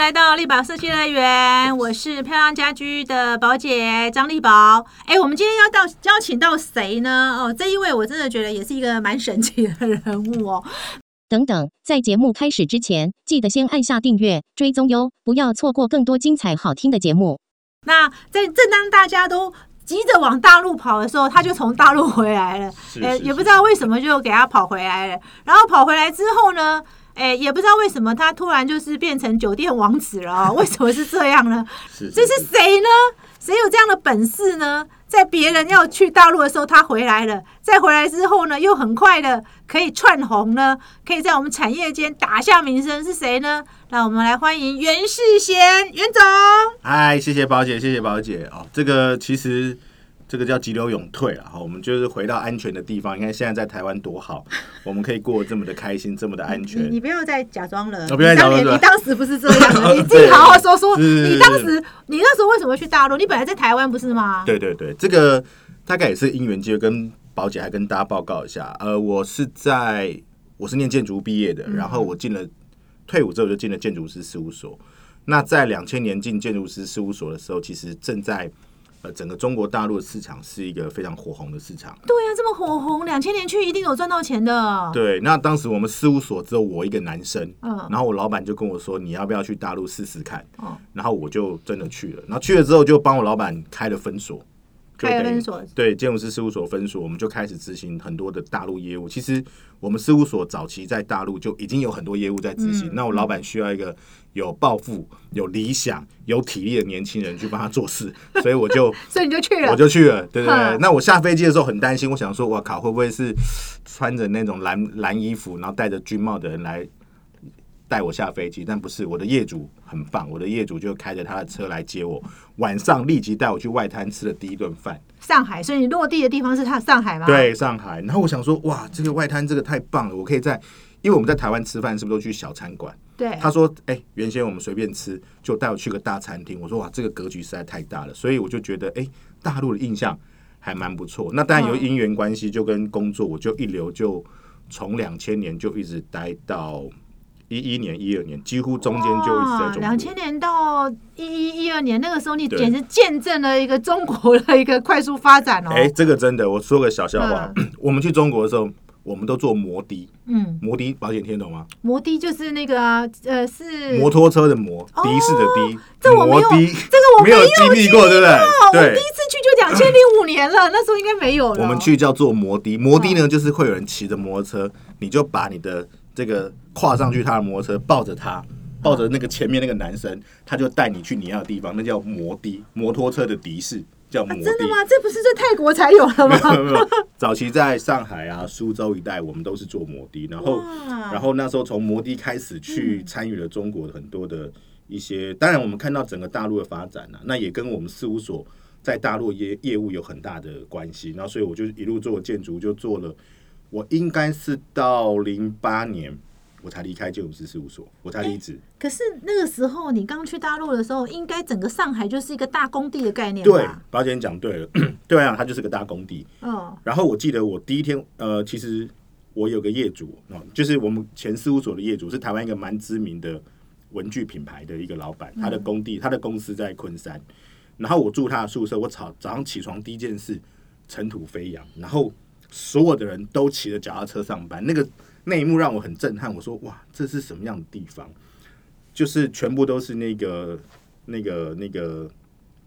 来到丽宝设计乐园，我是漂亮家居的宝姐张丽宝。哎，我们今天要到邀请到谁呢？哦，这一位我真的觉得也是一个蛮神奇的人物哦。等等，在节目开始之前，记得先按下订阅追踪哟，不要错过更多精彩好听的节目。那在正当大家都急着往大陆跑的时候，他就从大陆回来了。呃，也不知道为什么就给他跑回来了。然后跑回来之后呢？哎，也不知道为什么他突然就是变成酒店王子了啊？为什么是这样呢？这是谁呢？谁有这样的本事呢？在别人要去大陆的时候，他回来了；再回来之后呢，又很快的可以窜红呢，可以在我们产业间打下名声，是谁呢？那我们来欢迎袁世贤袁总。嗨，谢谢宝姐，谢谢宝姐哦。这个其实。这个叫急流勇退了哈，我们就是回到安全的地方。你看现在在台湾多好，我们可以过这么的开心，这么的安全。你不要再假装了，不要假装你当时不是这样的，你自己好好说说。你当时，你那时候为什么去大陆？你本来在台湾不是吗？对对对，这个大概也是因缘机会。跟宝姐还跟大家报告一下，呃，我是在我是念建筑毕业的，然后我进了退伍之后就进了建筑师事务所。那在两千年进建筑师事务所的时候，其实正在。呃，整个中国大陆的市场是一个非常火红的市场。对呀，这么火红，两千年去一定有赚到钱的。对，那当时我们事务所只有我一个男生，嗯，然后我老板就跟我说：“你要不要去大陆试试看？”哦，然后我就真的去了。然后去了之后，就帮我老板开了分所。开分所对建筑师事务所分所，我们就开始执行很多的大陆业务。其实我们事务所早期在大陆就已经有很多业务在执行。那我老板需要一个有抱负、有理想、有体力的年轻人去帮他做事，所以我就 所以你就去了，我就去了。对对对。那我下飞机的时候很担心，我想说，我靠，会不会是穿着那种蓝蓝衣服，然后戴着军帽的人来？带我下飞机，但不是我的业主很棒，我的业主就开着他的车来接我，晚上立即带我去外滩吃了第一顿饭。上海，所以你落地的地方是他上海吗？对，上海。然后我想说，哇，这个外滩这个太棒了，我可以在，因为我们在台湾吃饭是不是都去小餐馆？对。他说，哎，原先我们随便吃，就带我去个大餐厅。我说，哇，这个格局实在太大了，所以我就觉得，哎，大陆的印象还蛮不错。那当然有因缘关系，就跟工作，我就一流，就从两千年就一直待到。一一年、一二年，几乎中间就一直在中两千年到一一、一二年，那个时候你简直见证了一个中国的一个快速发展哦。哎，这个真的，我说个小笑话。我们去中国的时候，我们都坐摩的。嗯，摩的保险听得懂吗？摩的就是那个呃，是摩托车的摩，的士的的。这我没有，这个我没有经历过，对不对？我第一次去就两千零五年了，那时候应该没有了。我们去叫做摩的，摩的呢，就是会有人骑着摩托车，你就把你的。这个跨上去他的摩托车，抱着他，抱着那个前面那个男生，他就带你去你要的地方，那叫摩的，摩托车的的士叫摩的。真的吗？这不是在泰国才有的吗？没有没有，早期在上海啊、苏州一带，我们都是做摩的，然后然后那时候从摩的开始去参与了中国的很多的一些，当然我们看到整个大陆的发展啊，那也跟我们事务所在大陆业业务有很大的关系，然后所以我就一路做建筑，就做了。我应该是到零八年我才离开建筑师事务所，我才离职。可是那个时候你刚去大陆的时候，应该整个上海就是一个大工地的概念对，宝姐讲对了，对啊，它就是个大工地。嗯。然后我记得我第一天，呃，其实我有个业主啊，就是我们前事务所的业主，是台湾一个蛮知名的文具品牌的一个老板，他的工地，他的公司在昆山。然后我住他的宿舍，我早早上起床第一件事，尘土飞扬，然后。所有的人都骑着脚踏车上班，那个那一幕让我很震撼。我说：“哇，这是什么样的地方？就是全部都是那个、那个、那个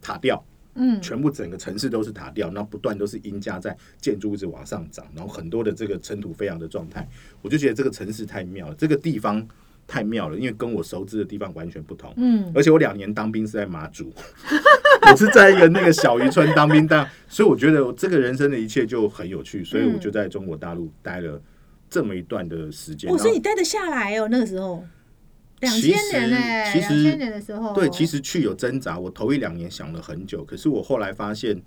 塔吊，嗯，全部整个城市都是塔吊，然后不断都是阴架在建筑物直往上涨，然后很多的这个尘土飞扬的状态，我就觉得这个城市太妙了，这个地方。”太妙了，因为跟我熟知的地方完全不同。嗯，而且我两年当兵是在马祖，我是在一个那个小渔村当兵，当所以我觉得这个人生的一切就很有趣，所以我就在中国大陆待了这么一段的时间。我说你待得下来哦，那个时候两千年呢，两千年的时候，对，其实去有挣扎。我头一两年想了很久，可是我后来发现，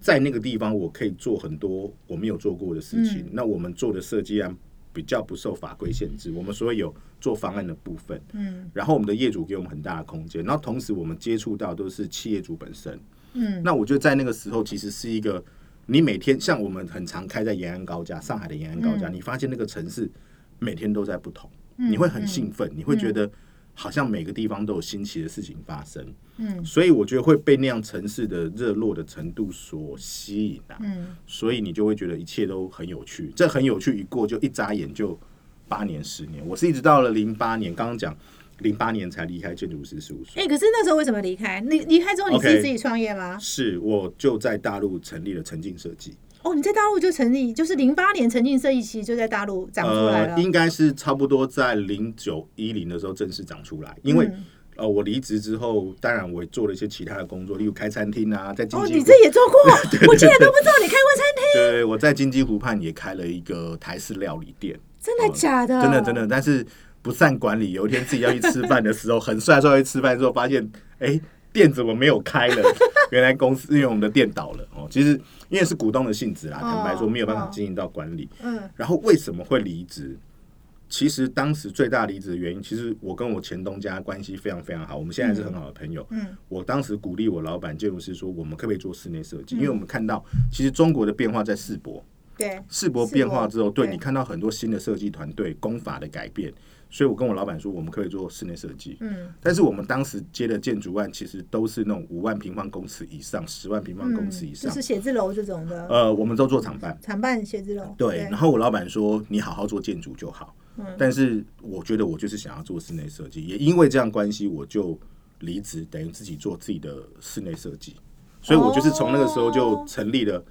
在那个地方我可以做很多我没有做过的事情。那我们做的设计案。比较不受法规限制，我们所以有做方案的部分，嗯，然后我们的业主给我们很大的空间，然后同时我们接触到都是企业主本身，嗯，那我觉得在那个时候其实是一个，你每天像我们很常开在延安高架，上海的延安高架，你发现那个城市每天都在不同，你会很兴奋，你会觉得好像每个地方都有新奇的事情发生，嗯，所以我觉得会被那样城市的热络的程度所吸引啊，嗯，所以你就会觉得一切都很有趣，这很有趣一过就一眨眼就八年十年，我是一直到了零八年，刚刚讲零八年才离开建筑师事务所，哎，可是那时候为什么离开？你离开之后你是自己创业吗？是，我就在大陆成立了沉浸设计。哦，你在大陆就成立，就是零八年沉浸设计其实就在大陆长出来了。应该是差不多在零九一零的时候正式长出来，因为呃，我离职之后，当然我也做了一些其他的工作，例如开餐厅啊，在哦，你这也做过，我竟然都不知道你开过餐厅。对，我在金鸡湖畔也开了一个台式料理店。真的假的？真的真的，但是不善管理，有一天自己要去吃饭的时候，很帅帅去吃饭之后，发现哎。店怎么没有开了？原来公司因为我们的店倒了哦。其实因为是股东的性质啦，坦白说没有办法经营到管理。嗯。然后为什么会离职？其实当时最大离职的原因，其实我跟我前东家关系非常非常好，我们现在是很好的朋友。嗯。我当时鼓励我老板建筑师说，我们可不可以做室内设计？因为我们看到其实中国的变化在世博。对。世博变化之后，对你看到很多新的设计团队工法的改变。所以我跟我老板说，我们可以做室内设计。嗯，但是我们当时接的建筑案其实都是那种五万平方公尺以上、十万平方公尺以上，就是写字楼这种的。呃，我们都做厂办，厂办写字楼。对，然后我老板说，你好好做建筑就好。嗯，但是我觉得我就是想要做室内设计，也因为这样关系，我就离职，等于自己做自己的室内设计。所以我就是从那个时候就成立了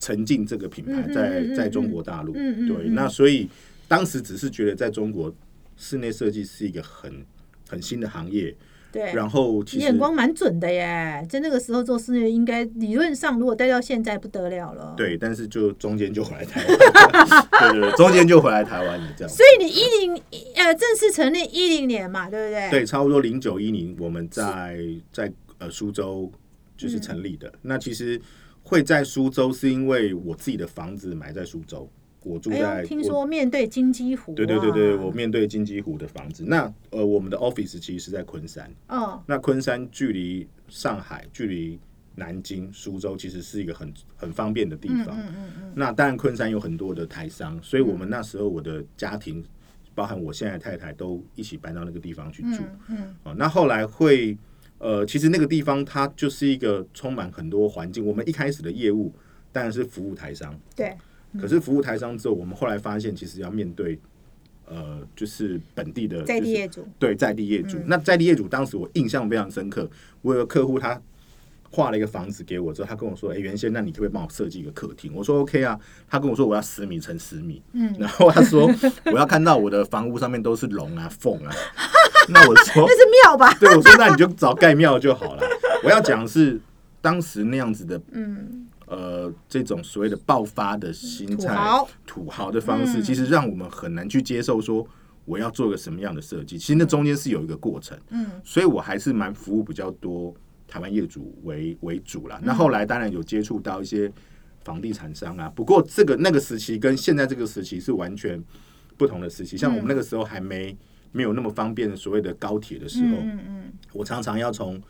沉浸这个品牌，在在中国大陆。嗯嗯。对，那所以当时只是觉得在中国。室内设计是一个很很新的行业，对。然后其实眼光蛮准的耶，在那个时候做室内，应该理论上如果待到现在不得了了。对，但是就中间就回来台湾，对对对，中间就回来台湾了这样。所以你一零呃正式成立一零年嘛，对不对？对，差不多零九一零，我们在在呃苏州就是成立的。那其实会在苏州，是因为我自己的房子买在苏州。我住在，听说面对金鸡湖。对对对对，我面对金鸡湖的房子。那呃，我们的 office 其实是在昆山。哦。那昆山距离上海、距离南京、苏州，其实是一个很很方便的地方。嗯嗯嗯。那当然，昆山有很多的台商，所以我们那时候我的家庭，包含我现在太太，都一起搬到那个地方去住。嗯。哦，那后来会呃，其实那个地方它就是一个充满很多环境。我们一开始的业务当然是服务台商。对。可是服务台商之后，我们后来发现，其实要面对，呃，就是本地的在地业主，对在地业主。那在地业主当时我印象非常深刻，我有个客户他画了一个房子给我之后，他跟我说：“哎，原先那你可不可以帮我设计一个客厅？”我说：“OK 啊。”他跟我说：“我要十米乘十米。”嗯，然后他说：“ 我要看到我的房屋上面都是龙啊凤啊。”那我说：“那是庙吧？”对，我说：“那你就找盖庙就好了。”我要讲的是当时那样子的，嗯。呃，这种所谓的爆发的心态、土豪的方式，其实让我们很难去接受。说我要做个什么样的设计，其实那中间是有一个过程。嗯，所以我还是蛮服务比较多台湾业主为为主啦。那后来当然有接触到一些房地产商啊，不过这个那个时期跟现在这个时期是完全不同的时期。像我们那个时候还没没有那么方便的所谓的高铁的时候，嗯嗯，我常常要从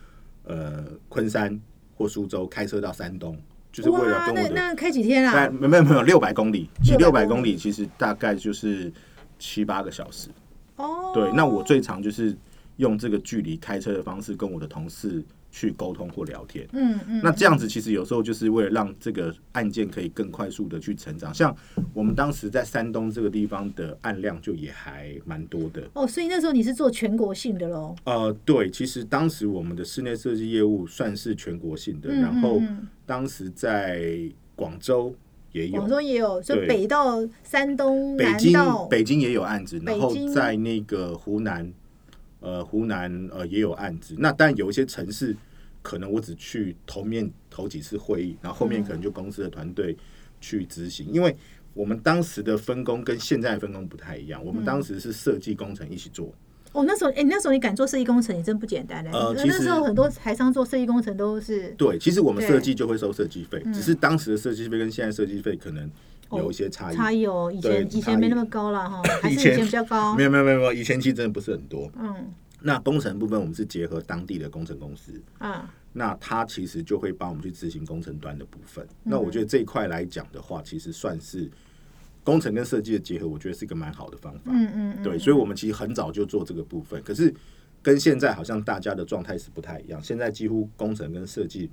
呃昆山或苏州开车到山东。就是为了跟我的那开几天啊？没没有没有六百公里，骑六百公里其实大概就是七八个小时。哦，对，那我最长就是用这个距离开车的方式跟我的同事。去沟通或聊天，嗯嗯，那这样子其实有时候就是为了让这个案件可以更快速的去成长。像我们当时在山东这个地方的案量就也还蛮多的。哦，所以那时候你是做全国性的喽？呃，对，其实当时我们的室内设计业务算是全国性的，然后当时在广州也有，广州也有，所以北到山东，北京北京也有案子，然后在那个湖南，呃，湖南呃也有案子。那但有一些城市。可能我只去头面头几次会议，然后后面可能就公司的团队去执行，因为我们当时的分工跟现在的分工不太一样。我们当时是设计工程一起做。哦，那时候哎，那时候你敢做设计工程，也真不简单嘞。呃，其实那时候很多台商做设计工程都是对，其实我们设计就会收设计费，只是当时的设计费跟现在设计费可能有一些差异。差异哦，以前以前没那么高了哈，还是以前比较高。没有没有没有没有，以前其实真的不是很多。嗯。那工程部分，我们是结合当地的工程公司啊，那他其实就会帮我们去执行工程端的部分。那我觉得这一块来讲的话，其实算是工程跟设计的结合，我觉得是一个蛮好的方法。嗯嗯，对，所以我们其实很早就做这个部分。可是跟现在好像大家的状态是不太一样。现在几乎工程跟设计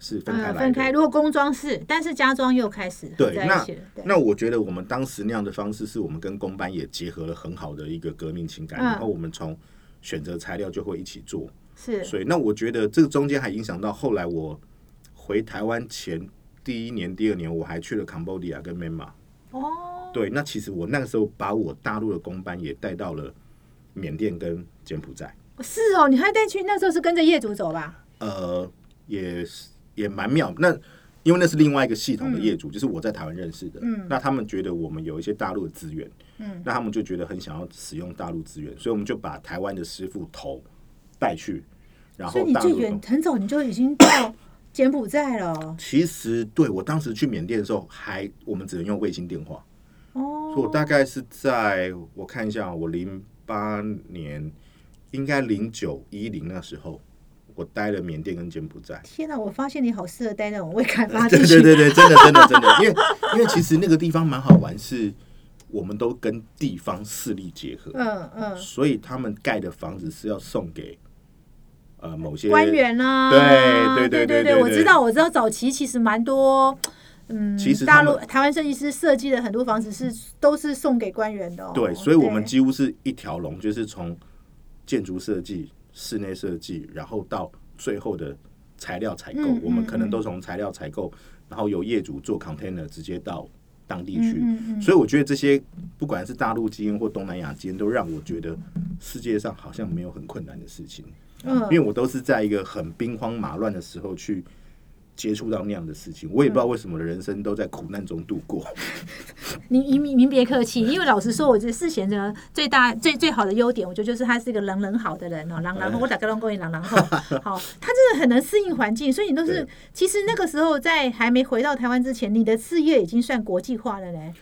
是分开分开。如果工装是，但是家装又开始对。那那我觉得我们当时那样的方式，是我们跟工班也结合了很好的一个革命情感。然后我们从选择材料就会一起做。是。所以那我觉得这个中间还影响到后来我回台湾前第一年、第二年，我还去了 Cambodia 跟 Myanmar。哦。对，那其实我那个时候把我大陆的工班也带到了缅甸跟柬埔寨。是哦，你还带去？那时候是跟着业主走吧？呃，也是也蛮妙。那因为那是另外一个系统的业主，就是我在台湾认识的。嗯。那他们觉得我们有一些大陆的资源，嗯，那他们就觉得很想要使用大陆资源，所以我们就把台湾的师傅头带去。然后，你最远很早你就已经到柬埔寨了。其实，对我当时去缅甸的时候，还我们只能用卫星电话。哦，所以我大概是在我看一下，我零八年，应该零九一零那时候，我待了缅甸跟柬埔寨。天哪，我发现你好适合待那种未开发地区。对对对对，真的真的真的，因为因为其实那个地方蛮好玩，是我们都跟地方势力结合，嗯嗯，所以他们盖的房子是要送给呃某些官员啊，对对对对对，我知道我知道，早期其实蛮多。嗯，其实大陆台湾设计师设计的很多房子是都是送给官员的。哦对，所以我们几乎是一条龙，就是从建筑设计、室内设计，然后到最后的材料采购，我们可能都从材料采购，然后由业主做 container 直接到当地去。所以我觉得这些不管是大陆基因或东南亚基因，都让我觉得世界上好像没有很困难的事情。嗯，因为我都是在一个很兵荒马乱的时候去。接触到那样的事情，我也不知道为什么的人生都在苦难中度过。您您您别客气，因为老实说，我觉得世贤的最大最最好的优点，我觉得就是他是一个人人好的人哦，人人我打个龙恭喜人人好，好，他真的很能适应环境，所以你都是其实那个时候在还没回到台湾之前，你的事业已经算国际化了嘞。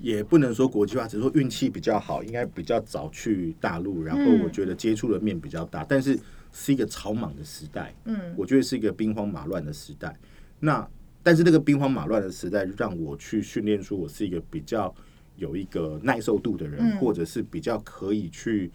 也不能说国际化，只是说运气比较好，应该比较早去大陆，然后我觉得接触的面比较大，但是。是一个草莽的时代，嗯，我觉得是一个兵荒马乱的时代。那但是那个兵荒马乱的时代，让我去训练出我是一个比较有一个耐受度的人，或者是比较可以去。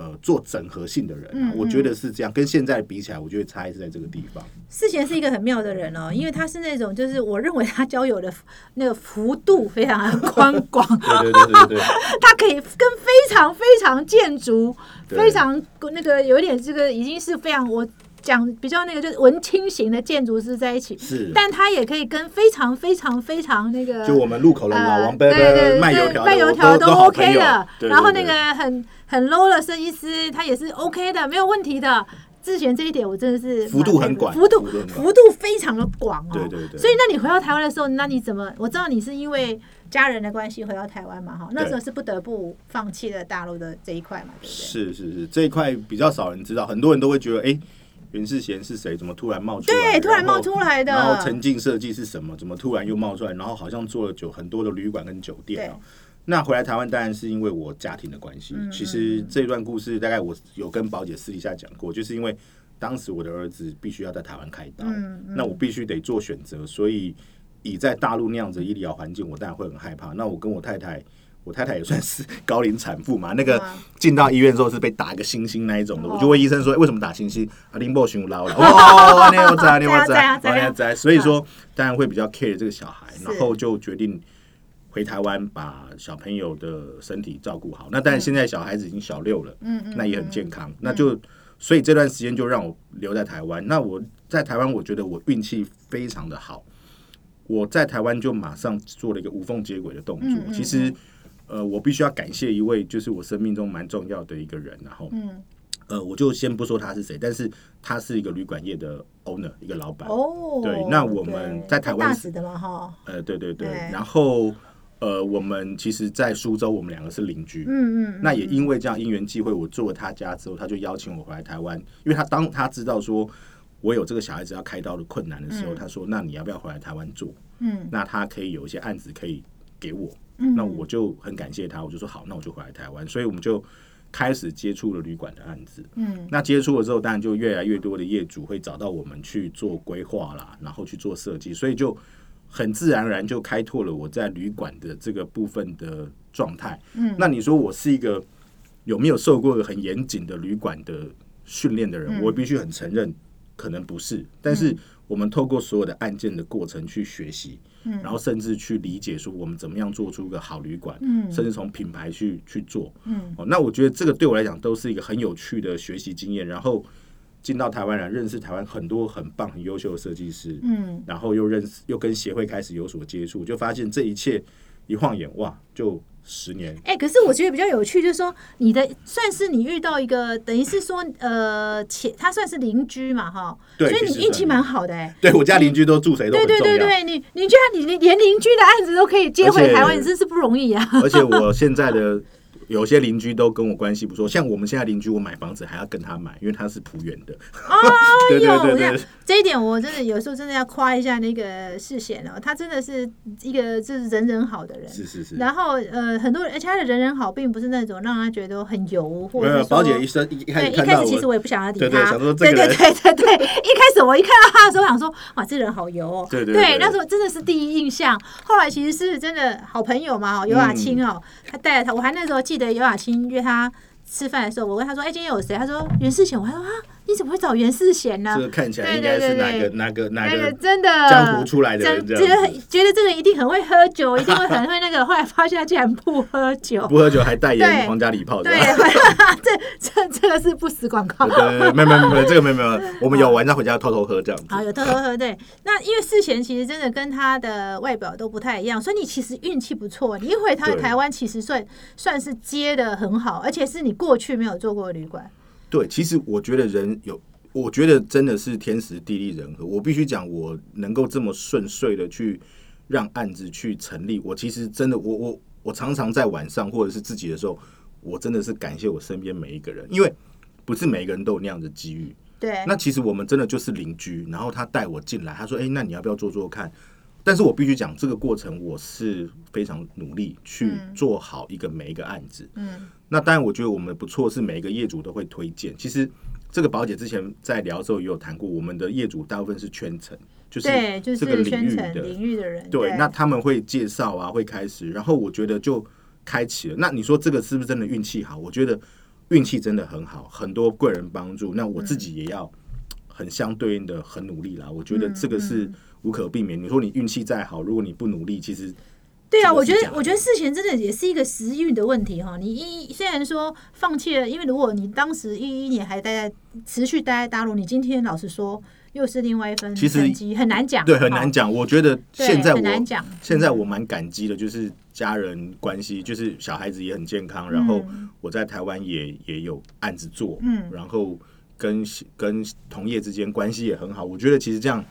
呃，做整合性的人，我觉得是这样。跟现在比起来，我觉得差异是在这个地方。世贤是一个很妙的人哦，因为他是那种，就是我认为他交友的那个幅度非常宽广。对对对对对，他可以跟非常非常建筑、非常那个有点这个已经是非常我讲比较那个就是文青型的建筑师在一起。是，但他也可以跟非常非常非常那个，就我们路口的老王伯伯卖油条、卖油条都 OK 的。然后那个很。很 low 的设计师，他也是 OK 的，没有问题的。之前这一点我真的是幅度很广，幅度幅度非常的广哦。对对对。所以，那你回到台湾的时候，那你怎么？我知道你是因为家人的关系回到台湾嘛？哈，那时候是不得不放弃了大陆的这一块嘛？对不对？是是是，这一块比较少人知道，很多人都会觉得，哎，袁世贤是谁？怎么突然冒出来？对，突然冒出来的。然后沉浸设计是什么？怎么突然又冒出来？然后好像做了酒很多的旅馆跟酒店啊。那回来台湾当然是因为我家庭的关系。其实这段故事大概我有跟宝姐私底下讲过，就是因为当时我的儿子必须要在台湾开刀，那我必须得做选择，所以以在大陆那样子医疗环境，我当然会很害怕。那我跟我太太，我太太也算是 高龄产妇嘛，那个进到医院之后是被打一个星星那一种的，我就问医生说为什么打星星？啊，林波熊捞了，哦，你有在，你有在，我有在，所以说当然会比较 care 这个小孩，然后就决定。回台湾把小朋友的身体照顾好，那但是现在小孩子已经小六了，嗯嗯，那也很健康，那就所以这段时间就让我留在台湾。那我在台湾，我觉得我运气非常的好，我在台湾就马上做了一个无缝接轨的动作。其实，呃，我必须要感谢一位就是我生命中蛮重要的一个人，然后，嗯，呃，我就先不说他是谁，但是他是一个旅馆业的 owner，一个老板。哦，对，那我们在台湾大使的嘛，哈，呃，对对。对，然后。呃，我们其实，在苏州，我们两个是邻居。嗯嗯。那也因为这样因缘际会，我住了他家之后，他就邀请我回来台湾。因为他当他知道说我有这个小孩子要开刀的困难的时候，他说：“那你要不要回来台湾做？”嗯。那他可以有一些案子可以给我。嗯。那我就很感谢他，我就说好，那我就回来台湾。所以我们就开始接触了旅馆的案子。嗯。那接触了之后，当然就越来越多的业主会找到我们去做规划啦，然后去做设计，所以就。很自然而然就开拓了我在旅馆的这个部分的状态。嗯，那你说我是一个有没有受过很严谨的旅馆的训练的人，我必须很承认，可能不是。但是我们透过所有的案件的过程去学习，然后甚至去理解说我们怎么样做出个好旅馆，嗯甚至从品牌去去做。嗯哦，那我觉得这个对我来讲都是一个很有趣的学习经验。然后进到台湾来，认识台湾很多很棒、很优秀的设计师，嗯，然后又认识，又跟协会开始有所接触，就发现这一切一晃眼，哇，就。十年，哎，可是我觉得比较有趣，就是说你的算是你遇到一个，等于是说，呃，前他算是邻居嘛，哈，所以你运气蛮好的，哎，对我家邻居都住谁都对对对对，你你居然你连邻居的案子都可以接回台湾，你真是不容易啊！而且我现在的。有些邻居都跟我关系不错，像我们现在邻居，我买房子还要跟他买，因为他是浦原的。哦，对对对，这一点我真的有时候真的要夸一下那个世贤哦，他真的是一个就是人人好的人。是是是。然后呃，很多人，而且他的人人好，并不是那种让他觉得很油，或者宝姐一生一开始一开始其实我也不想要理他，对对对对对，一开始我一看到他的时候，想说哇，这人好油哦。对对对，那时候真的是第一印象。后来其实是真的好朋友嘛，尤雅青哦，他带着他，我还那时候记得尤雅欣约。他吃饭的时候，我问他说：“哎，今天有谁？”他说：“袁世贤。”我还说：“啊。”你怎么会找袁世贤呢？这个看起来应该是哪个哪个哪个真的江湖出来的人？觉得觉得这个一定很会喝酒，一定会很会那个。后来发现他竟然不喝酒，不喝酒还代言皇家礼炮。对，这这这个是不死广告。没有没有没有，这个没有没有。我们有晚上回家偷偷喝这样子。啊，有偷偷喝对。那因为世贤其实真的跟他的外表都不太一样，所以你其实运气不错。你一回他台湾，其实算算是接的很好，而且是你过去没有做过旅馆。对，其实我觉得人有，我觉得真的是天时地利人和。我必须讲，我能够这么顺遂的去让案子去成立，我其实真的，我我我常常在晚上或者是自己的时候，我真的是感谢我身边每一个人，因为不是每一个人都有那样的机遇。对，那其实我们真的就是邻居，然后他带我进来，他说：“哎，那你要不要做做看？”但是我必须讲，这个过程我是非常努力去做好一个每一个案子。嗯，那当然，我觉得我们不错，是每一个业主都会推荐。其实这个宝姐之前在聊的时候也有谈过，我们的业主大部分是圈层，就是这个领域的领域的人。对，那他们会介绍啊，会开始，然后我觉得就开启了。那你说这个是不是真的运气好？我觉得运气真的很好，很多贵人帮助。那我自己也要很相对应的很努力啦。我觉得这个是。无可避免。你说你运气再好，如果你不努力，其实对啊，我觉得我觉得事前真的也是一个时运的问题哈。你一虽然说放弃了，因为如果你当时一一年还待在持续待在大陆，你今天老实说又是另外一份成绩，很难讲。对，很难讲。我觉得现在我现在我蛮感激的，就是家人关系，就是小孩子也很健康，然后我在台湾也也有案子做，嗯，然后跟跟同业之间关系也很好。我觉得其实这样。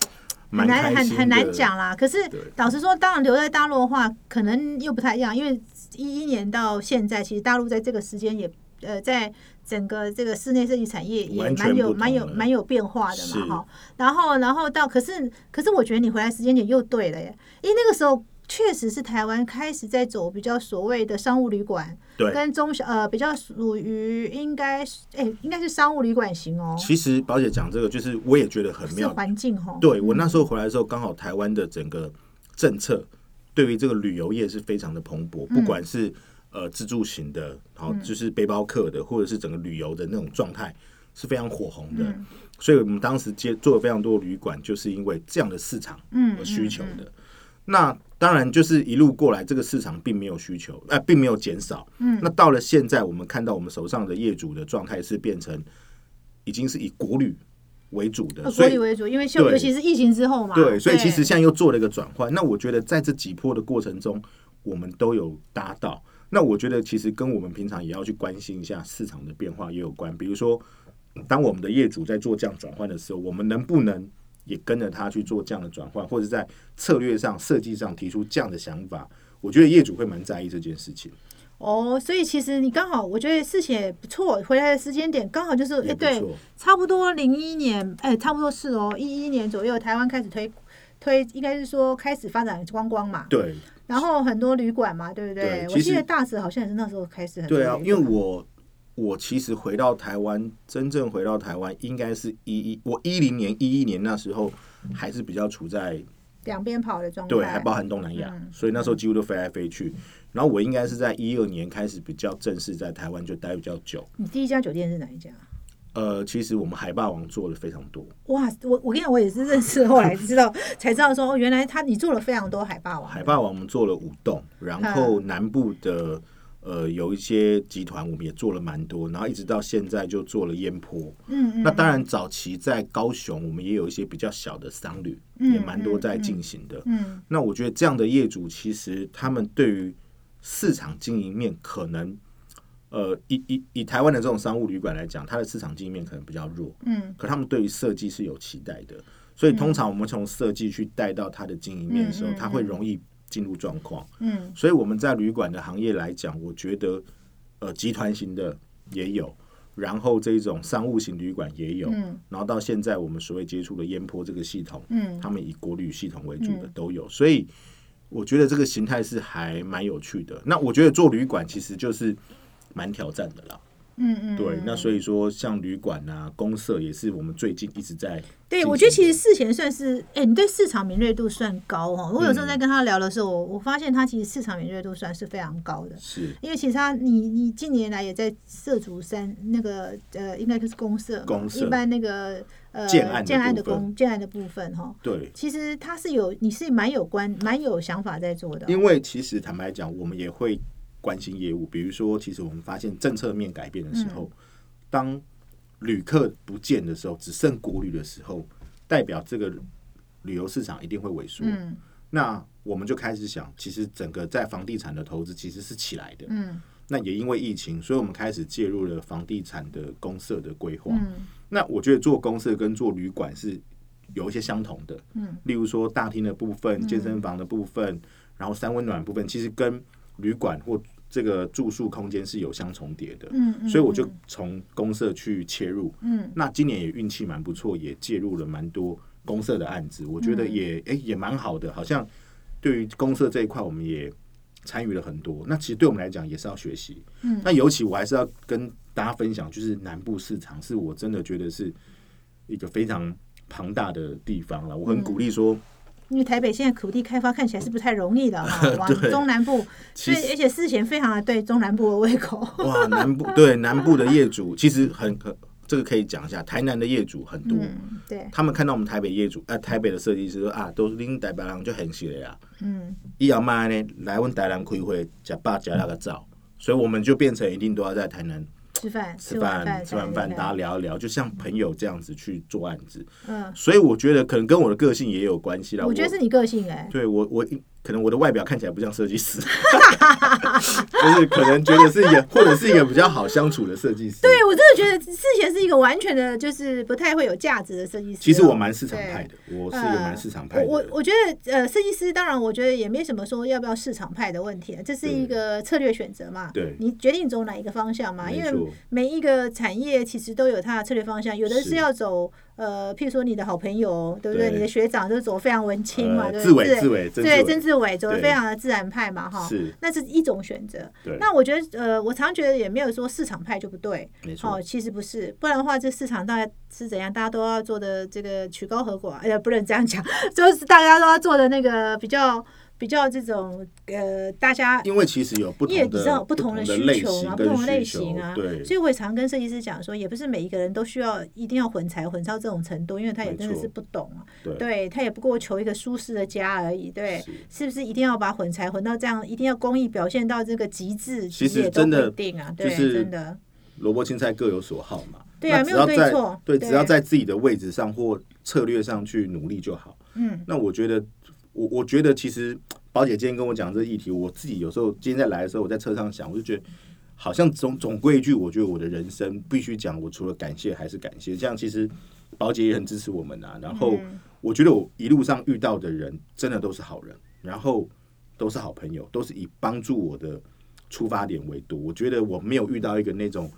很难很很难讲啦。可是老实说，当然留在大陆的话，可能又不太一样。因为一一年到现在，其实大陆在这个时间也呃，在整个这个室内设计产业也蛮有蛮有蛮有变化的嘛哈。然后然后到可是可是，我觉得你回来时间点又对了耶，因为那个时候。确实是台湾开始在走比较所谓的商务旅馆，对，跟中小呃比较属于应该是哎应该是商务旅馆型哦。其实宝姐讲这个，就是我也觉得很妙环境哦。对我那时候回来的时候，刚好台湾的整个政策对于这个旅游业是非常的蓬勃，不管是呃自助型的，然后就是背包客的，或者是整个旅游的那种状态是非常火红的。所以我们当时接做了非常多旅馆，就是因为这样的市场和需求的。那当然，就是一路过来，这个市场并没有需求，哎，并没有减少。嗯，那到了现在，我们看到我们手上的业主的状态是变成已经是以国旅为主的，国旅为主，因为尤其是疫情之后嘛。对，所以其实现在又做了一个转换。那我觉得在这几波的过程中，我们都有达到。那我觉得其实跟我们平常也要去关心一下市场的变化也有关。比如说，当我们的业主在做这样转换的时候，我们能不能？也跟着他去做这样的转换，或者在策略上、设计上提出这样的想法，我觉得业主会蛮在意这件事情。哦，所以其实你刚好，我觉得事情也不错，回来的时间点刚好就是哎，对，差不多零一年，哎，差不多是哦，一一年左右，台湾开始推推，应该是说开始发展观光嘛。对。然后很多旅馆嘛，对不对？我记得大使好像也是那时候开始。对啊，因为我。我其实回到台湾，真正回到台湾应该是一一我一零年一一年那时候还是比较处在两边跑的状态，对，还包含东南亚，所以那时候几乎都飞来飞去。然后我应该是在一二年开始比较正式在台湾就待比较久。你第一家酒店是哪一家？呃，其实我们海霸王做的非常多。哇，我我跟你讲，我也是认识后来知道 才知道说，哦，原来他你做了非常多海霸王。海霸王我们做了五栋，然后南部的呃有一些集团我们也做了蛮多，然后一直到现在就做了烟坡。嗯嗯。那当然早期在高雄我们也有一些比较小的商旅，也蛮多在进行的。嗯。那我觉得这样的业主其实他们对于市场经营面可能。呃，以以以台湾的这种商务旅馆来讲，它的市场经营面可能比较弱，嗯，可他们对于设计是有期待的，所以通常我们从设计去带到它的经营面的时候，它会容易进入状况，嗯，所以我们在旅馆的行业来讲，我觉得呃集团型的也有，然后这种商务型旅馆也有，嗯，然后到现在我们所谓接触的烟坡这个系统，嗯，他们以国旅系统为主的都有，所以我觉得这个形态是还蛮有趣的。那我觉得做旅馆其实就是。蛮挑战的啦，嗯嗯，对，那所以说像旅馆啊、公社也是我们最近一直在。对，我觉得其实事前算是，哎，你对市场敏锐度算高哦。我有时候在跟他聊的时候，我我发现他其实市场敏锐度算是非常高的。是，因为其实他，你你近年来也在涉足三那个呃，应该就是公社，公社一般那个呃建案建案的公建案的部分哈。对，其实他是有，你是蛮有关蛮有想法在做的。因为其实坦白讲，我们也会。关心业务，比如说，其实我们发现政策面改变的时候，当旅客不见的时候，只剩国旅的时候，代表这个旅游市场一定会萎缩。嗯，那我们就开始想，其实整个在房地产的投资其实是起来的。嗯，那也因为疫情，所以我们开始介入了房地产的公社的规划。嗯，那我觉得做公社跟做旅馆是有一些相同的。嗯，例如说大厅的部分、健身房的部分，然后三温暖部分，其实跟旅馆或这个住宿空间是有相重叠的，嗯，所以我就从公社去切入，嗯，那今年也运气蛮不错，也介入了蛮多公社的案子，我觉得也哎也蛮好的，好像对于公社这一块，我们也参与了很多。那其实对我们来讲也是要学习，嗯，那尤其我还是要跟大家分享，就是南部市场是我真的觉得是一个非常庞大的地方了，我很鼓励说。因为台北现在土地开发看起来是不太容易的 哈，往中南部，所以而且事前非常的对中南部的胃口。哇，南部对南部的业主 其实很很，这个可以讲一下，台南的业主很多，对，他们看到我们台北业主，呃，台北的设计师说啊，都是拎台北人就很喜呀，嗯，一要卖呢，来问台南开会，假爸假那个照，所以我们就变成一定都要在台南。吃饭，吃饭，吃完饭，大家聊一聊，就像朋友这样子去做案子。嗯，所以我觉得可能跟我的个性也有关系啦。我觉得是你个性哎，对我我。可能我的外表看起来不像设计师，就是可能觉得是一个，或者是一个比较好相处的设计师。对我真的觉得事前是一个完全的，就是不太会有价值的设计师。其实我蛮市场派的，我是一个蛮市场派的。我我觉得呃，设计师当然我觉得也没什么说要不要市场派的问题，这是一个策略选择嘛。对，你决定走哪一个方向嘛？因为每一个产业其实都有它的策略方向，有的是要走。呃，譬如说你的好朋友，对不对？你的学长就是走非常文青嘛，对不对？对，曾志伟走的非常的自然派嘛，哈。是，那是一种选择。那我觉得，呃，我常觉得也没有说市场派就不对，没错。哦，其实不是，不然的话，这市场大概是怎样？大家都要做的这个曲高和寡，哎呀，不能这样讲，就是大家都要做的那个比较。比较这种呃，大家因为其实有不同的不同的需求嘛，不同类型啊，对，所以我也常跟设计师讲说，也不是每一个人都需要一定要混才混到这种程度，因为他也真的是不懂啊，对，他也不过求一个舒适的家而已，对，是。不是一定要把混才混到这样，一定要工艺表现到这个极致？其实真的定啊，对，真的。萝卜青菜各有所好嘛，对啊，没有对错，对，只要在自己的位置上或策略上去努力就好。嗯，那我觉得，我我觉得其实。宝姐今天跟我讲这个议题，我自己有时候今天在来的时候，我在车上想，我就觉得好像总总归一句，我觉得我的人生必须讲，我除了感谢还是感谢。这样其实宝姐也很支持我们啊。然后我觉得我一路上遇到的人真的都是好人，然后都是好朋友，都是以帮助我的出发点为多。我觉得我没有遇到一个那种。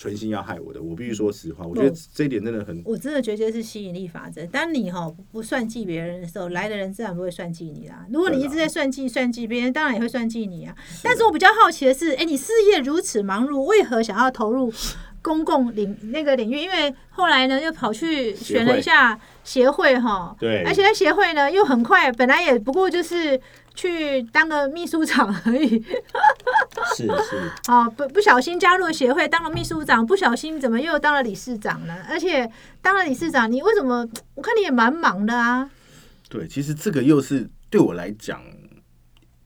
存心要害我的，我必须说实话。我觉得这一点真的很，我真的觉得是吸引力法则。当你哈不算计别人的时候，来的人自然不会算计你啦。如果你一直在算计算计别人，当然也会算计你啊。但是我比较好奇的是，哎，你事业如此忙碌，为何想要投入公共领那个领域，因为后来呢又跑去选了一下协会哈，对，而且在协会呢又很快，本来也不过就是去当个秘书长而已，是 是，好不不小心加入了协会，当了秘书长，不小心怎么又当了理事长呢？而且当了理事长，你为什么？我看你也蛮忙的啊。对，其实这个又是对我来讲，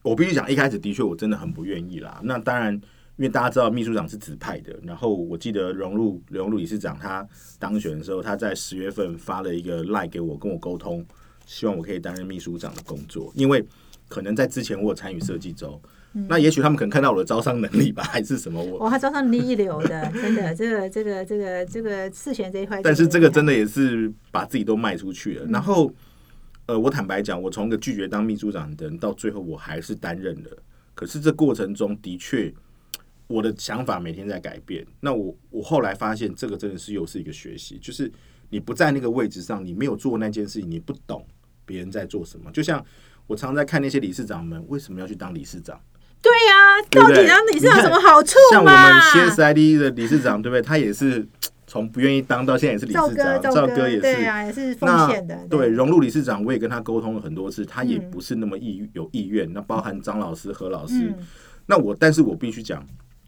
我必须讲，一开始的确我真的很不愿意啦。那当然。因为大家知道秘书长是指派的，然后我记得荣禄荣禄理事长他当选的时候，他在十月份发了一个赖给我，跟我沟通，希望我可以担任秘书长的工作。因为可能在之前我有参与设计周，那也许他们可能看到我的招商能力吧，还是什么？我哇，他招商能力一流的，真的，这个这个这个这个次选这一块，但是这个真的也是把自己都卖出去了。然后，呃，我坦白讲，我从个拒绝当秘书长的人，到最后我还是担任了。可是这过程中的确。我的想法每天在改变。那我我后来发现，这个真的是又是一个学习，就是你不在那个位置上，你没有做那件事情，你不懂别人在做什么。就像我常在看那些理事长们为什么要去当理事长？对呀，到底当理事长什么好处像我们 CSID 的理事长，对不对？他也是从不愿意当到现在也是理事长。赵哥也是啊，也是风险的。对，融入理事长，我也跟他沟通了很多次，他也不是那么意有意愿。那包含张老师、何老师，那我，但是我必须讲。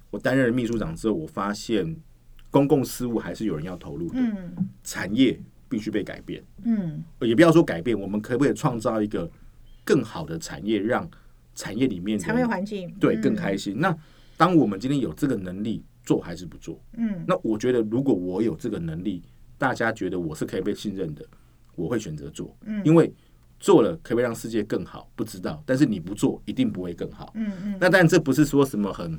我担任了秘书长之后，我发现公共事务还是有人要投入的。嗯，产业必须被改变。嗯，也不要说改变，我们可不可以创造一个更好的产业，让产业里面产业环境对更开心？那当我们今天有这个能力做还是不做？嗯，那我觉得如果我有这个能力，大家觉得我是可以被信任的，我会选择做。嗯，因为做了可不可以让世界更好？不知道，但是你不做一定不会更好。嗯嗯，那但这不是说什么很。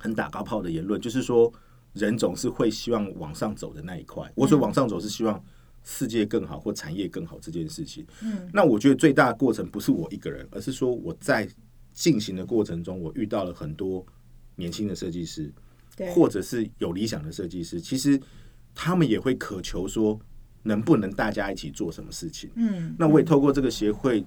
很打高炮的言论，就是说人总是会希望往上走的那一块。我说往上走是希望世界更好或产业更好这件事情。嗯，那我觉得最大的过程不是我一个人，而是说我在进行的过程中，我遇到了很多年轻的设计师，或者是有理想的设计师，其实他们也会渴求说，能不能大家一起做什么事情？嗯，那我也透过这个协会，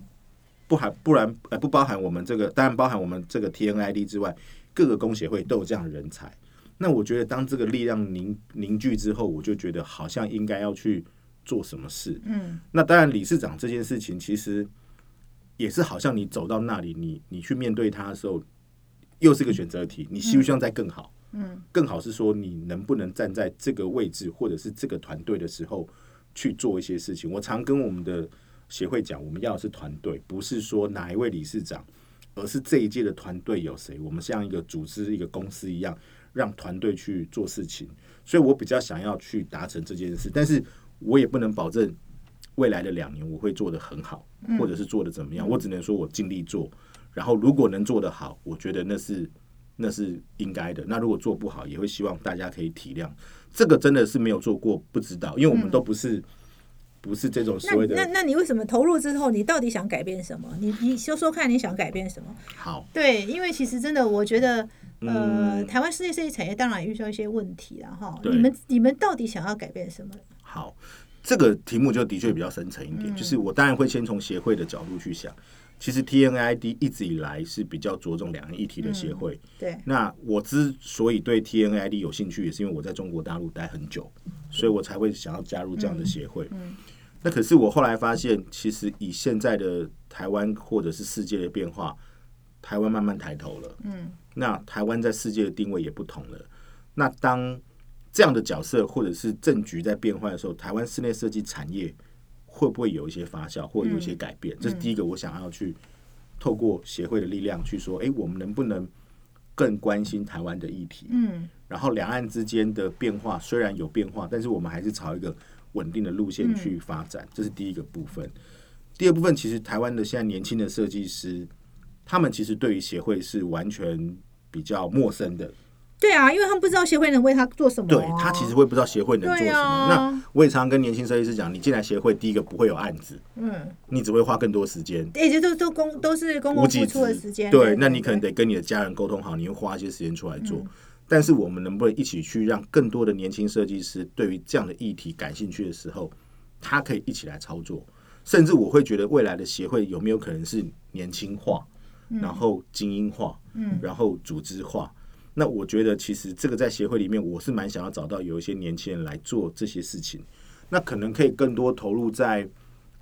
不含不然呃不包含我们这个，当然包含我们这个 TNID 之外。各个工协会都有这样的人才，那我觉得当这个力量凝凝聚之后，我就觉得好像应该要去做什么事。嗯，那当然理事长这件事情其实也是好像你走到那里，你你去面对他的时候，又是个选择题。你希不希望再更好？嗯，更好是说你能不能站在这个位置或者是这个团队的时候去做一些事情。我常跟我们的协会讲，我们要的是团队，不是说哪一位理事长。而是这一届的团队有谁？我们像一个组织、一个公司一样，让团队去做事情。所以我比较想要去达成这件事，但是我也不能保证未来的两年我会做得很好，或者是做的怎么样。我只能说我尽力做。然后如果能做得好，我觉得那是那是应该的。那如果做不好，也会希望大家可以体谅。这个真的是没有做过，不知道，因为我们都不是。不是这种所谓的。那那你为什么投入之后，你到底想改变什么？你你说说看，你想改变什么？好，对，因为其实真的，我觉得，呃，台湾世界设计产业当然遇到一些问题了哈。你们你们到底想要改变什么？好，这个题目就的确比较深层一点。就是我当然会先从协会的角度去想。其实 TNID 一直以来是比较着重两岸一体的协会。对。那我之所以对 TNID 有兴趣，也是因为我在中国大陆待很久，所以我才会想要加入这样的协会。嗯。那可是我后来发现，其实以现在的台湾或者是世界的变化，台湾慢慢抬头了。嗯，那台湾在世界的定位也不同了。那当这样的角色或者是政局在变化的时候，台湾室内设计产业会不会有一些发酵，或有一些改变？这是第一个，我想要去透过协会的力量去说：，哎，我们能不能更关心台湾的议题？嗯，然后两岸之间的变化虽然有变化，但是我们还是朝一个。稳定的路线去发展，这是第一个部分。第二部分，其实台湾的现在年轻的设计师，他们其实对于协会是完全比较陌生的。对啊，因为他们不知道协会能为他做什么。对他其实会不知道协会能做什么。那我也常常跟年轻设计师讲，你进来协会，第一个不会有案子，嗯，你只会花更多时间。也就都都公都是公共付出的时间。对，那你可能得跟你的家人沟通好，你会花一些时间出来做。但是我们能不能一起去让更多的年轻设计师对于这样的议题感兴趣的时候，他可以一起来操作？甚至我会觉得未来的协会有没有可能是年轻化，然后精英化，嗯，然后组织化？那我觉得其实这个在协会里面，我是蛮想要找到有一些年轻人来做这些事情。那可能可以更多投入在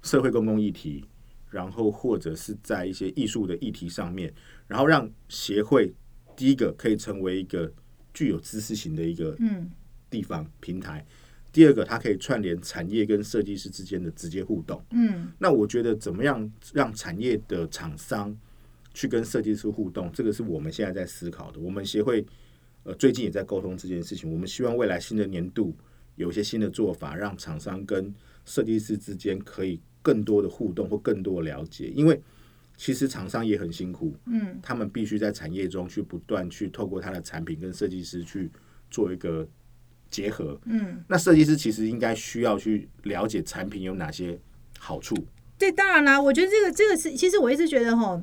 社会公共议题，然后或者是在一些艺术的议题上面，然后让协会第一个可以成为一个具有知识型的一个嗯地方平台。第二个，它可以串联产业跟设计师之间的直接互动。嗯，那我觉得怎么样让产业的厂商去跟设计师互动，这个是我们现在在思考的。我们协会呃最近也在沟通这件事情。我们希望未来新的年度有一些新的做法，让厂商跟设计师之间可以更多的互动或更多的了解。因为其实厂商也很辛苦，嗯，他们必须在产业中去不断去透过他的产品跟设计师去做一个。结合，嗯，那设计师其实应该需要去了解产品有哪些好处。对，当然啦，我觉得这个这个是，其实我一直觉得哈，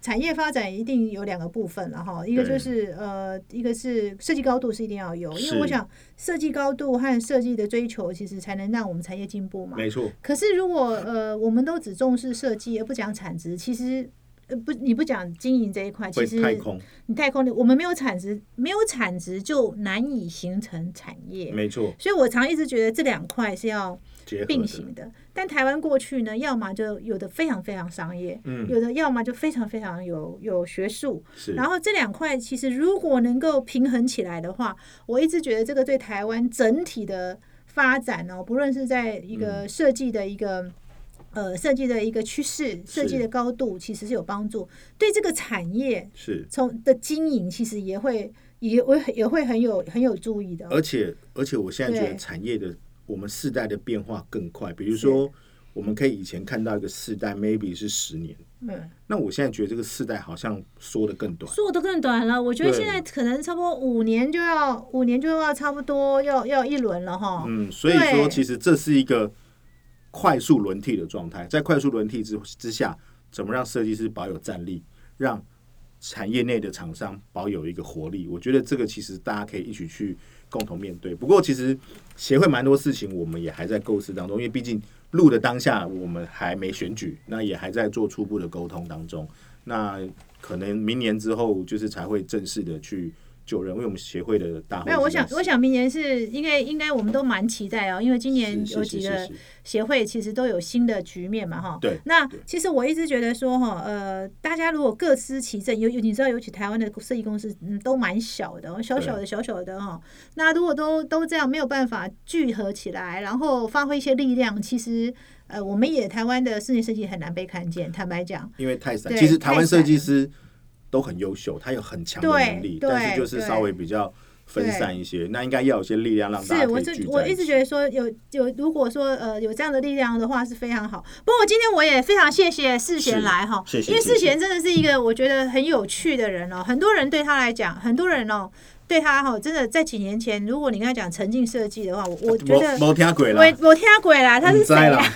产业发展一定有两个部分了哈，一个就是呃，一个是设计高度是一定要有，因为我想设计高度和设计的追求，其实才能让我们产业进步嘛。没错。可是如果呃，我们都只重视设计而不讲产值，其实。呃不，你不讲经营这一块，其实你太空，我们没有产值，没有产值就难以形成产业。没错，所以我常一直觉得这两块是要并行的。但台湾过去呢，要么就有的非常非常商业，嗯，有的要么就非常非常有有学术。是，然后这两块其实如果能够平衡起来的话，我一直觉得这个对台湾整体的发展呢，不论是在一个设计的一个。呃，设计的一个趋势，设计的高度其实是有帮助，对这个产业是从的经营，其实也会也会也会很有很有注意的。而且而且，我现在觉得产业的我们世代的变化更快。比如说，我们可以以前看到一个世代，maybe 是十年，嗯，那我现在觉得这个世代好像缩的更短，缩的更短了。我觉得现在可能差不多五年就要五年就要差不多要要一轮了哈。嗯，所以说其实这是一个。快速轮替的状态，在快速轮替之之下，怎么让设计师保有战力，让产业内的厂商保有一个活力？我觉得这个其实大家可以一起去共同面对。不过，其实协会蛮多事情，我们也还在构思当中，因为毕竟录的当下我们还没选举，那也还在做初步的沟通当中。那可能明年之后，就是才会正式的去。就任，为我们协会的大会。没有，我想，我想明年是应该，应该我们都蛮期待哦，因为今年有几个协会其实都有新的局面嘛，哈。对。那其实我一直觉得说，哈，呃，大家如果各司其政，有有你知道，尤其台湾的设计公司，嗯，都蛮小的，小小的，小小的，哈。那如果都都这样，没有办法聚合起来，然后发挥一些力量，其实，呃，我们也台湾的室内设计很难被看见。坦白讲，因为太散。其实台湾设计师。都很优秀，他有很强的能力，但是就是稍微比较分散一些。那应该要有些力量让大家可以聚我一直觉得说有有，如果说呃有这样的力量的话是非常好。不过今天我也非常谢谢世贤来哈，因为世贤真的是一个我觉得很有趣的人哦。很多人对他来讲，很多人哦对他哈，真的在几年前，如果你跟他讲沉浸设计的话，我我觉得我听鬼了，我听鬼了，他是谁呀？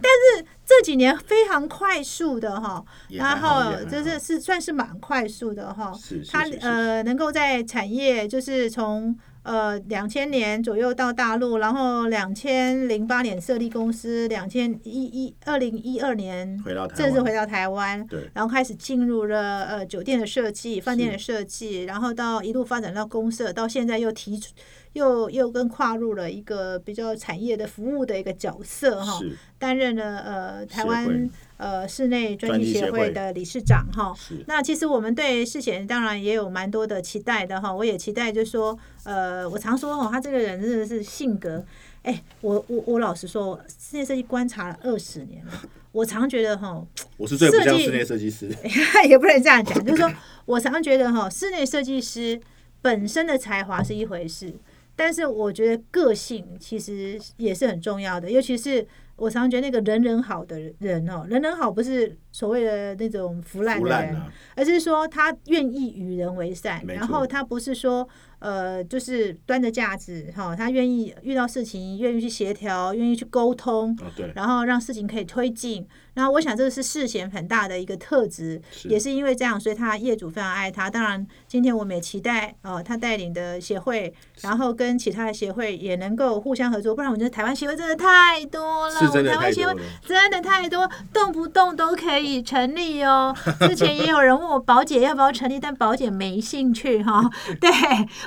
但是。这几年非常快速的哈，然后就是是算是蛮快速的哈，他呃能够在产业就是从。呃，两千年左右到大陆，然后两千零八年设立公司，两千一一二零一二年回到正式回到台湾，对，然后开始进入了呃酒店的设计、饭店的设计，然后到一路发展到公社，到现在又提出又又跟跨入了一个比较产业的服务的一个角色哈，担任了呃台湾。呃，室内专辑协会的理事长哈，那其实我们对世贤当然也有蛮多的期待的哈。我也期待，就是说，呃，我常说哈，他这个人真的是性格，哎，我我我老实说，室内设计观察了二十年了，我常觉得哈，我是最不像室内设计师，也不能这样讲，就是说我常觉得哈，室内设计师本身的才华是一回事，但是我觉得个性其实也是很重要的，尤其是。我常常觉得那个人人好的人哦，人人好不是所谓的那种腐烂的人，而是说他愿意与人为善，然后他不是说。呃，就是端着架子哈，他愿意遇到事情，愿意去协调，愿意去沟通，然后让事情可以推进。然后我想这个是世贤很大的一个特质，也是因为这样，所以他业主非常爱他。当然，今天我们也期待呃他带领的协会，然后跟其他的协会也能够互相合作。不然我觉得台湾协会真的太多了，台湾协会真的太多，动不动都可以成立哦。之前也有人问我宝姐要不要成立，但宝姐没兴趣哈。对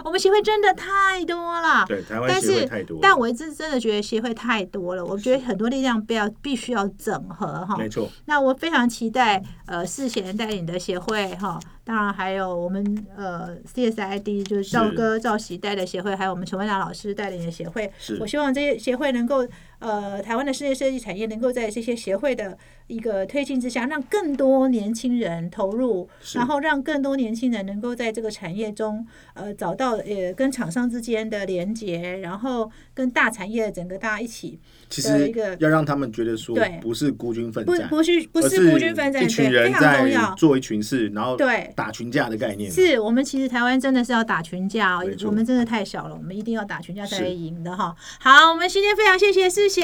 我们协会真的太多了，对台湾协会太多，但我一直真的觉得协会太多了，我觉得很多力量不要必须要整合哈。没错，那我非常期待呃世贤带领的协会哈。当然还有我们呃 CSID 就是赵哥赵喜带的协会，还有我们陈文良老师带领的协会。我希望这些协会能够呃台湾的世界设计产业能够在这些协会的一个推进之下，让更多年轻人投入，然后让更多年轻人能够在这个产业中呃找到呃跟厂商之间的连接，然后跟大产业整个大家一起。其实一个要让他们觉得说，不是孤军奋战，不不是不是孤军奋战，一群人在做一群事，然后对。打群架的概念是我们其实台湾真的是要打群架，我们真的太小了，我们一定要打群架才会赢的哈。好，我们今天非常谢谢世贤，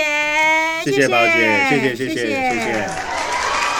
谢谢宝姐，谢谢谢谢谢谢。